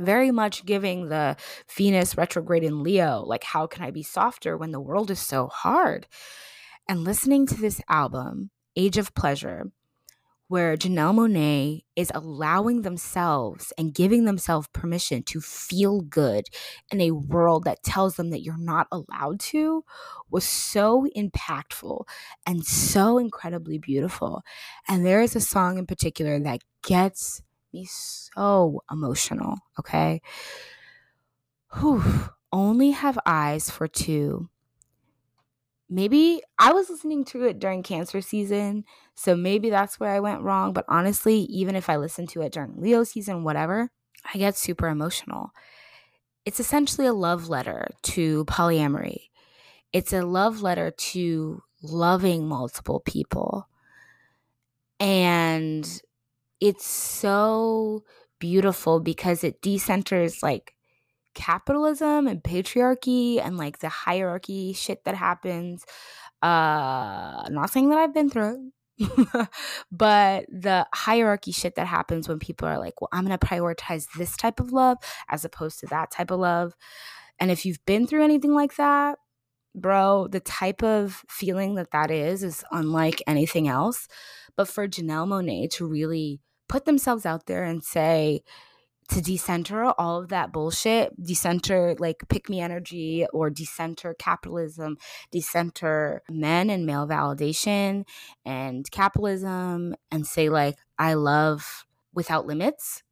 very much giving the Venus retrograde in Leo, like, how can I be softer when the world is so hard? And listening to this album, Age of Pleasure, where Janelle Monáe is allowing themselves and giving themselves permission to feel good in a world that tells them that you're not allowed to was so impactful and so incredibly beautiful. And there is a song in particular that gets me so emotional, okay? whew, only have eyes for two. Maybe I was listening to it during cancer season, so maybe that's where I went wrong. But honestly, even if I listen to it during Leo season, whatever, I get super emotional. It's essentially a love letter to polyamory, it's a love letter to loving multiple people. And it's so beautiful because it decenters like capitalism and patriarchy and like the hierarchy shit that happens. Uh, I'm not saying that I've been through it, but the hierarchy shit that happens when people are like, well, I'm going to prioritize this type of love as opposed to that type of love. And if you've been through anything like that, bro, the type of feeling that that is is unlike anything else. But for Janelle Monáe to really put themselves out there and say, to decenter all of that bullshit, decenter like pick me energy or decenter capitalism, decenter men and male validation and capitalism, and say, like, I love without limits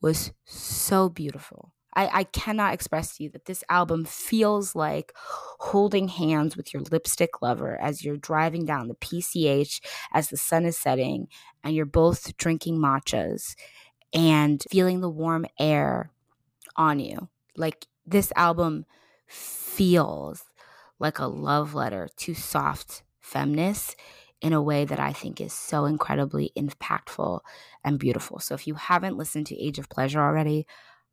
was so beautiful. I, I cannot express to you that this album feels like holding hands with your lipstick lover as you're driving down the PCH as the sun is setting and you're both drinking matchas and feeling the warm air on you. Like this album feels like a love letter to soft feminists in a way that I think is so incredibly impactful and beautiful. So if you haven't listened to Age of Pleasure already,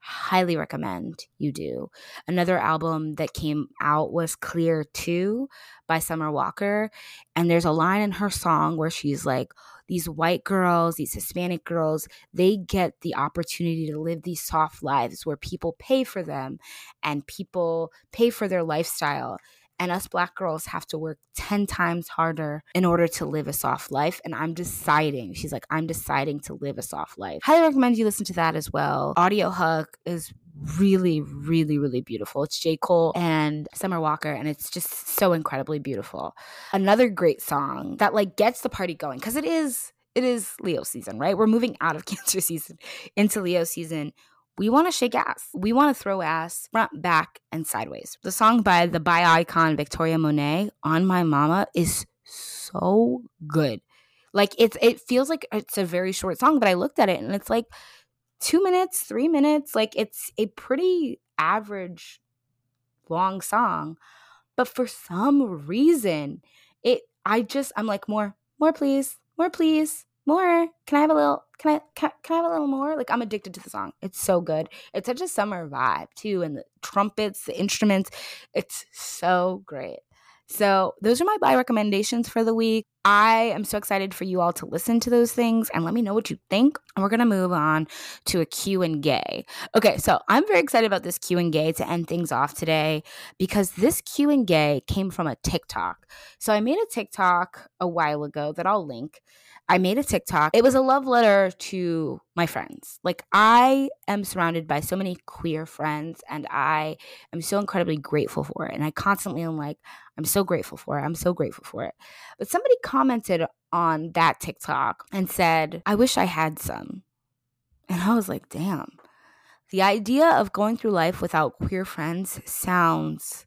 highly recommend you do. Another album that came out was Clear 2 by Summer Walker. And there's a line in her song where she's like, these white girls, these Hispanic girls, they get the opportunity to live these soft lives where people pay for them and people pay for their lifestyle. And us black girls have to work 10 times harder in order to live a soft life. And I'm deciding, she's like, I'm deciding to live a soft life. Highly recommend you listen to that as well. Audio Hug is really, really, really beautiful. It's J. Cole and Summer Walker, and it's just so incredibly beautiful. Another great song that like gets the party going because it is it is Leo season, right? We're moving out of Cancer season into Leo season. We want to shake ass. We want to throw ass front, back, and sideways. The song by the bi icon Victoria Monet, On My Mama, is so good. Like it's it feels like it's a very short song, but I looked at it and it's like two minutes, three minutes. Like it's a pretty average long song. But for some reason, it I just I'm like, more, more please, more please, more. Can I have a little can I can, can I have a little more? Like I'm addicted to the song. It's so good. It's such a summer vibe too. And the trumpets, the instruments, it's so great. So those are my bi recommendations for the week. I am so excited for you all to listen to those things and let me know what you think. And we're to move on to a Q and gay. Okay, so I'm very excited about this Q and gay to end things off today because this Q and gay came from a TikTok. So I made a TikTok a while ago that I'll link I made a TikTok. It was a love letter to my friends. Like, I am surrounded by so many queer friends, and I am so incredibly grateful for it. And I constantly am like, I'm so grateful for it. I'm so grateful for it. But somebody commented on that TikTok and said, I wish I had some. And I was like, damn. The idea of going through life without queer friends sounds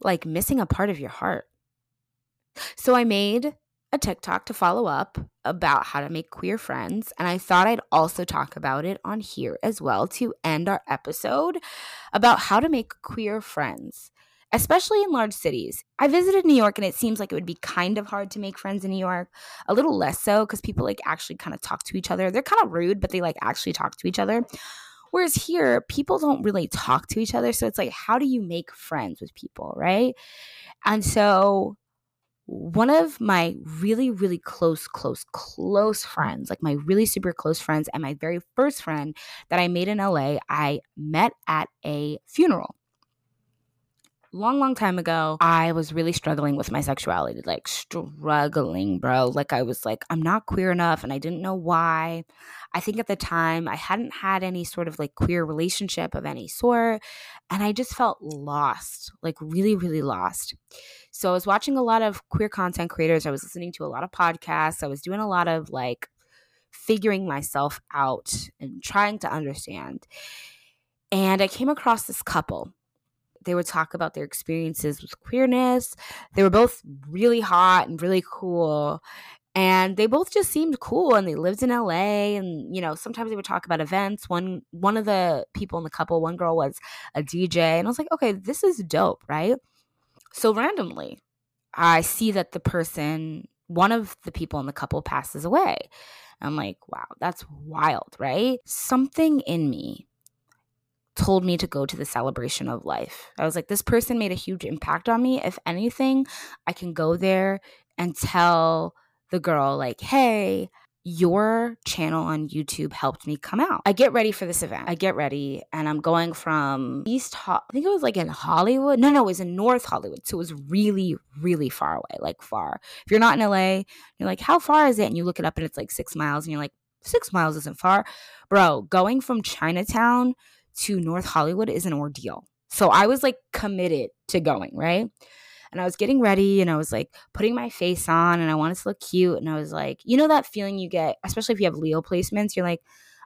like missing a part of your heart. So I made a TikTok to follow up about how to make queer friends. And I thought I'd also talk about it on here as well to end our episode about how to make queer friends, especially in large cities. I visited New York and it seems like it would be kind of hard to make friends in New York, a little less so because people like actually kind of talk to each other. They're kind of rude, but they like actually talk to each other. Whereas here, people don't really talk to each other. So it's like, how do you make friends with people, right? And so one of my really, really close, close, close friends, like my really super close friends, and my very first friend that I made in LA, I met at a funeral long, long time ago, I was really struggling with my sexuality, like struggling, bro. Like I was like, I'm not queer enough, and I didn't know why. I think at the time I hadn't had any sort of like queer relationship of any sort, and I just felt lost, like really, really lost. So I was watching a lot of queer content creators. I was listening to a lot of podcasts. I was doing a lot of like figuring myself out and trying to understand. And I came across this couple. They would talk about their experiences with queerness. They were both really hot and really cool and they both just seemed cool and they lived in LA and you know sometimes they would talk about events. One one of the people in the couple one girl was a DJ and I was like okay this is dope right? So randomly I see that the person one of the people in the couple passes away. I'm like wow that's wild right? Something in me told me to go to the celebration of life. I was like, this person made a huge impact on me. If anything, I can go there and tell the girl, like, hey, your channel on YouTube helped me come out. I get ready for this event. I get ready and I'm going from East, Ho- I think it was like in Hollywood. No, no, it was in North Hollywood. So it was really, really far away, like far. If you're not in LA, you're like, how far is it? And you look it up and it's like six miles and you're like, six miles isn't far. Bro, going from Chinatown to North Hollywood is an ordeal. So I was like committed to going, right? and I was getting ready and I was like putting my face on and I wanted to look cute. And I was like, you know, that feeling you get, especially if you have Leo placements, you're like,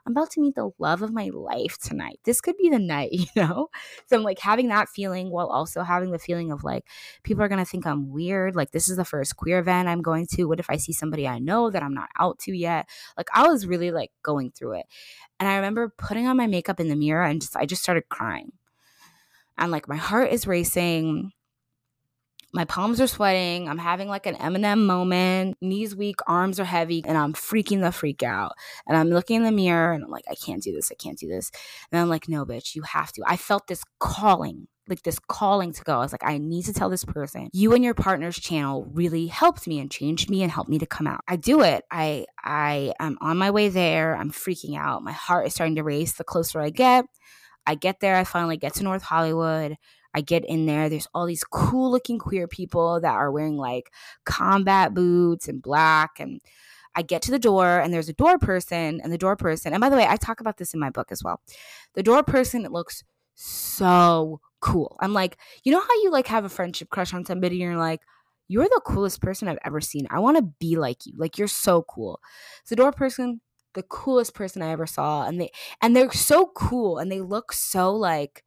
I'm about to meet the love of my life tonight. This could be the night, you know? So I'm like having that feeling while also having the feeling of like, people are going to think I'm weird. Like, this is the first queer event I'm going to. What if I see somebody I know that I'm not out to yet? Like, I was really like going through it. And I remember putting on my makeup in the mirror and just, I just started crying. And like, my heart is racing my palms are sweating. I'm having like an Eminem moment. Knees weak, arms are heavy, and I'm freaking the freak out. And I'm looking in the mirror and I'm like, I can't do this. I can't do this. And I'm like, no, bitch, you have to. I felt this calling like this calling to go. I was like, I need to tell this person. You and your partner's channel really helped me and changed me and helped me to come out. I do it. I I am on my way there. I'm freaking out. My heart is starting to race the closer I get. I get there. I finally get to North Hollywood. I get in there, there's all these cool looking queer people that are wearing like combat boots and black. And I get to the door, and there's a door person, and the door person, and by the way, I talk about this in my book as well. The door person it looks so cool. I'm like, you know how you like have a friendship crush on somebody, and you're like, you're the coolest person I've ever seen. I want to be like you. Like you're so cool. So door person, the coolest person I ever saw, and they and they're so cool, and they look so like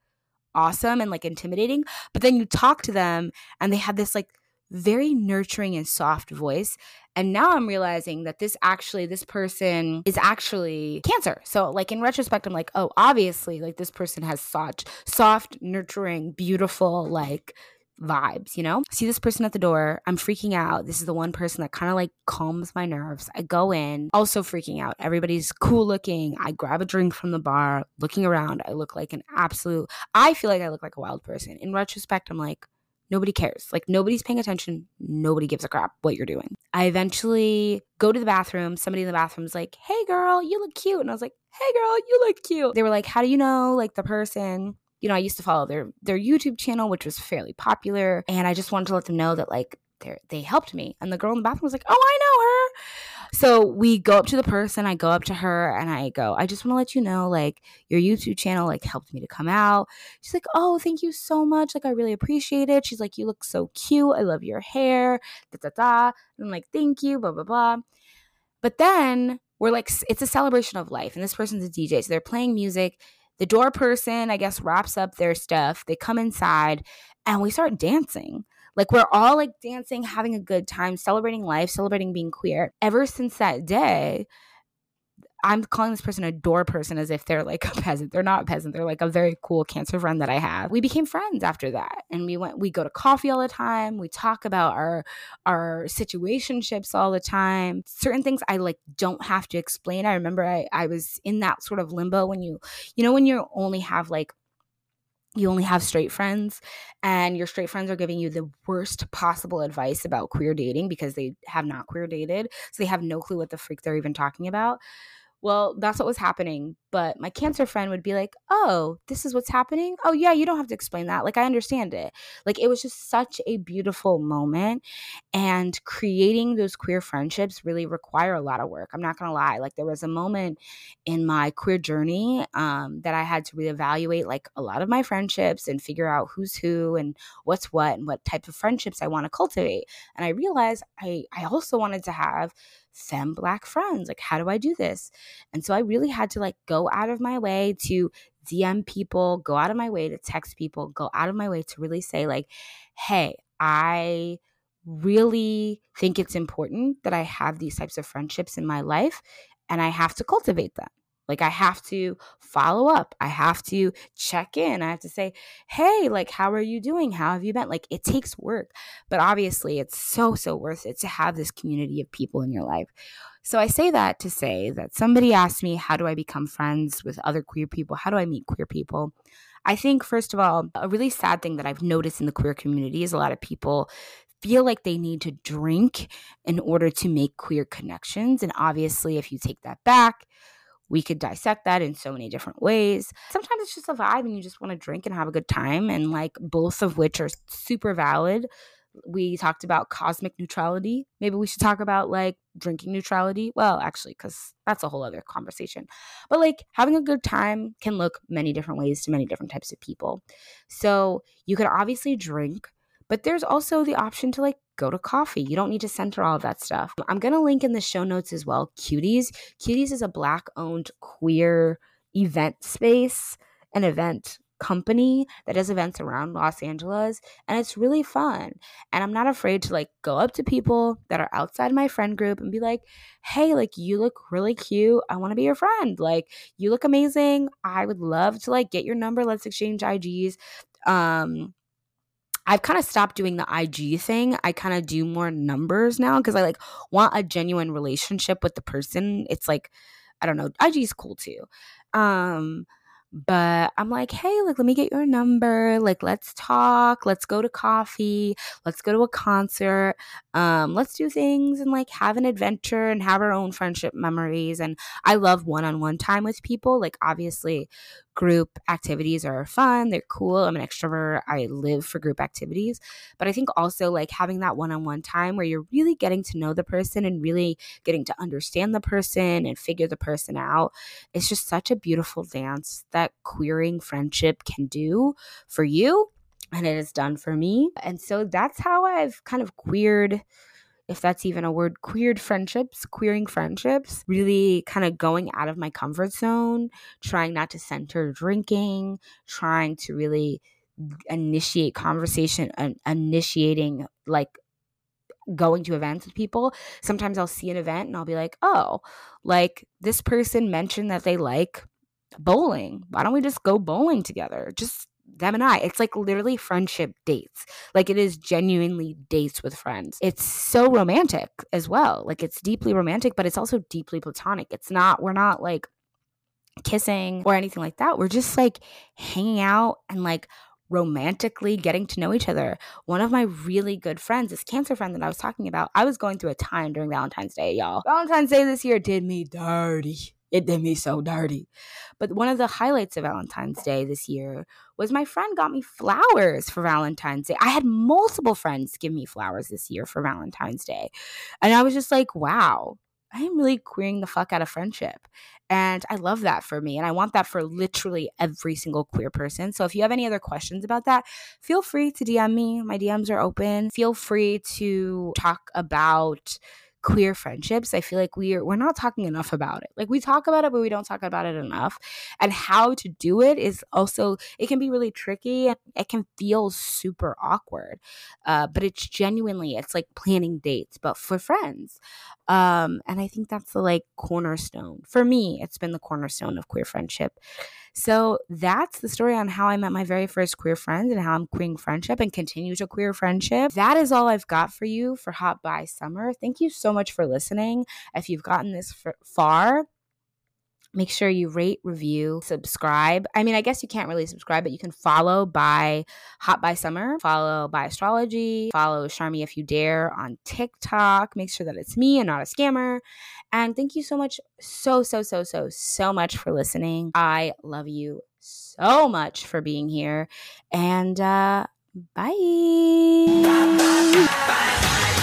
awesome and like intimidating, but then you talk to them and they have this like very nurturing and soft voice. And now I'm realizing that this actually, this person is actually cancer. So, like, in retrospect, I'm like, oh, obviously, like, this person has such soft, nurturing, beautiful, like, vibes, you know? See this person at the door. I'm freaking out. This is the one person that kind of like calms my nerves. I go in, also freaking out. Everybody's cool looking. I grab a drink from the bar, looking around. I look like an absolute, I feel like I look like a wild person. In retrospect, I'm like, nobody cares. Like nobody's paying attention. Nobody gives a crap what you're doing. I eventually go to the bathroom. Somebody in the bathroom is like, hey girl, you look cute. And I was like, hey girl, you look cute. They were like, how do you know like the person? You know, I used to follow their their YouTube channel, which was fairly popular, and I just wanted to let them know that like they they helped me. And the girl in the bathroom was like, "Oh, I know her." So we go up to the person. I go up to her and I go, "I just want to let you know, like your YouTube channel like helped me to come out." She's like, "Oh, thank you so much. Like I really appreciate it." She's like, "You look so cute. I love your hair." Da da da. And I'm like, "Thank you." Blah blah blah. But then we're like, it's a celebration of life, and this person's a DJ, so they're playing music the door person, I guess, wraps up their stuff. They come inside and we start dancing. Like we're all like dancing, having a good time, celebrating life, celebrating being queer. Ever since that day, I'm calling this person a door person as if they're like a peasant. They're not a peasant. They're like a very cool cancer friend that I have. We became friends after that. And we went we go to coffee all the time. We talk about our our situationships all the time. Certain things I like don't have to explain. I remember I I was in that sort of limbo when you you know when you only have like you only have straight friends and your straight friends are giving you the worst possible advice about queer dating because they have not queer dated so they have no clue what the freak they're even talking about well, that's what was happening. But my cancer friend would be like, oh, this is what's happening. Oh, yeah, you don't have to explain that. Like, I understand it. Like, it was just such a beautiful moment. And creating those queer friendships really require a lot of work. I'm not going to lie. Like, there was a moment in my queer journey um, that I had to reevaluate, like, a lot of my friendships and figure out who's who and what's what and what type of friendships I want to cultivate. And I realized I, I also wanted to have femme black friends like how do i do this and so i really had to like go out of my way to DM people, go out of my way to text people, go out of my way to really say, like, hey, I really think it's important that I have these types of friendships in my life and I have to cultivate them. Like I have to follow up. I have to check in. I have to say, "Hey, like how are you doing? How have you been?" Like it takes work, but obviously it's so so worth it to have this community of people in your life. So I say that to say that somebody asked me, "How do I become friends with other queer people? How do I meet queer people?" I think first of all, a really sad thing that I've noticed in the queer community is a lot of people feel like they need to drink in order to make queer connections. And obviously, if you take that back, we could dissect that in so many different ways. Sometimes it's just a vibe and you just want to drink and have a good time, and like both of which are super valid. We talked about cosmic neutrality. Maybe we should talk about like drinking neutrality. Well, actually, because that's a whole other conversation. But like having a good time can look many different ways to many different types of people. So you could obviously drink, but there's also the option to like go to coffee. You don't need to center all of that stuff. I'm going to link in the show notes as well Cuties. Cuties is a black owned queer event space, an event company that does events around Los Angeles and it's really fun. And I'm not afraid to like go up to people that are outside my friend group and be like, "Hey, like you look really cute. I want to be your friend. Like you look amazing. I would love to like get your number. Let's exchange IGs." Um I've kind of stopped doing the IG thing. I kind of do more numbers now because I like want a genuine relationship with the person. It's like, I don't know, IG is cool too. Um, but I'm like, hey, like, let me get your number. Like, let's talk. Let's go to coffee. Let's go to a concert. Um, let's do things and like have an adventure and have our own friendship memories. And I love one on one time with people. Like, obviously, group activities are fun, they're cool. I'm an extrovert, I live for group activities. But I think also like having that one on one time where you're really getting to know the person and really getting to understand the person and figure the person out. It's just such a beautiful dance that queering friendship can do for you. And it has done for me. And so that's how I've kind of queered if that's even a word, queered friendships, queering friendships, really kind of going out of my comfort zone, trying not to center drinking, trying to really initiate conversation and initiating like going to events with people. Sometimes I'll see an event and I'll be like, oh, like this person mentioned that they like bowling. Why don't we just go bowling together? Just them and I. It's like literally friendship dates. Like it is genuinely dates with friends. It's so romantic as well. Like it's deeply romantic, but it's also deeply platonic. It's not, we're not like kissing or anything like that. We're just like hanging out and like romantically getting to know each other. One of my really good friends, this cancer friend that I was talking about, I was going through a time during Valentine's Day, y'all. Valentine's Day this year did me dirty. It did me so dirty. But one of the highlights of Valentine's Day this year was my friend got me flowers for Valentine's Day. I had multiple friends give me flowers this year for Valentine's Day. And I was just like, wow, I am really queering the fuck out of friendship. And I love that for me. And I want that for literally every single queer person. So if you have any other questions about that, feel free to DM me. My DMs are open. Feel free to talk about queer friendships i feel like we're we're not talking enough about it. Like we talk about it but we don't talk about it enough. And how to do it is also it can be really tricky. And it can feel super awkward uh, but it's genuinely it's like planning dates but for friends. Um, and i think that's the like cornerstone. For me it's been the cornerstone of queer friendship so that's the story on how I met my very first queer friend and how I'm queering friendship and continue to queer friendship. That is all I've got for you for Hot Bi Summer. Thank you so much for listening. If you've gotten this far, Make sure you rate, review, subscribe. I mean, I guess you can't really subscribe, but you can follow by Hot Bi Summer, follow Bi Astrology, follow Charmee if you dare on TikTok. Make sure that it's me and not a scammer. And thank you so much, so, so, so, so, so much for listening. I love you so much for being here. And uh, bye. bye, bye, bye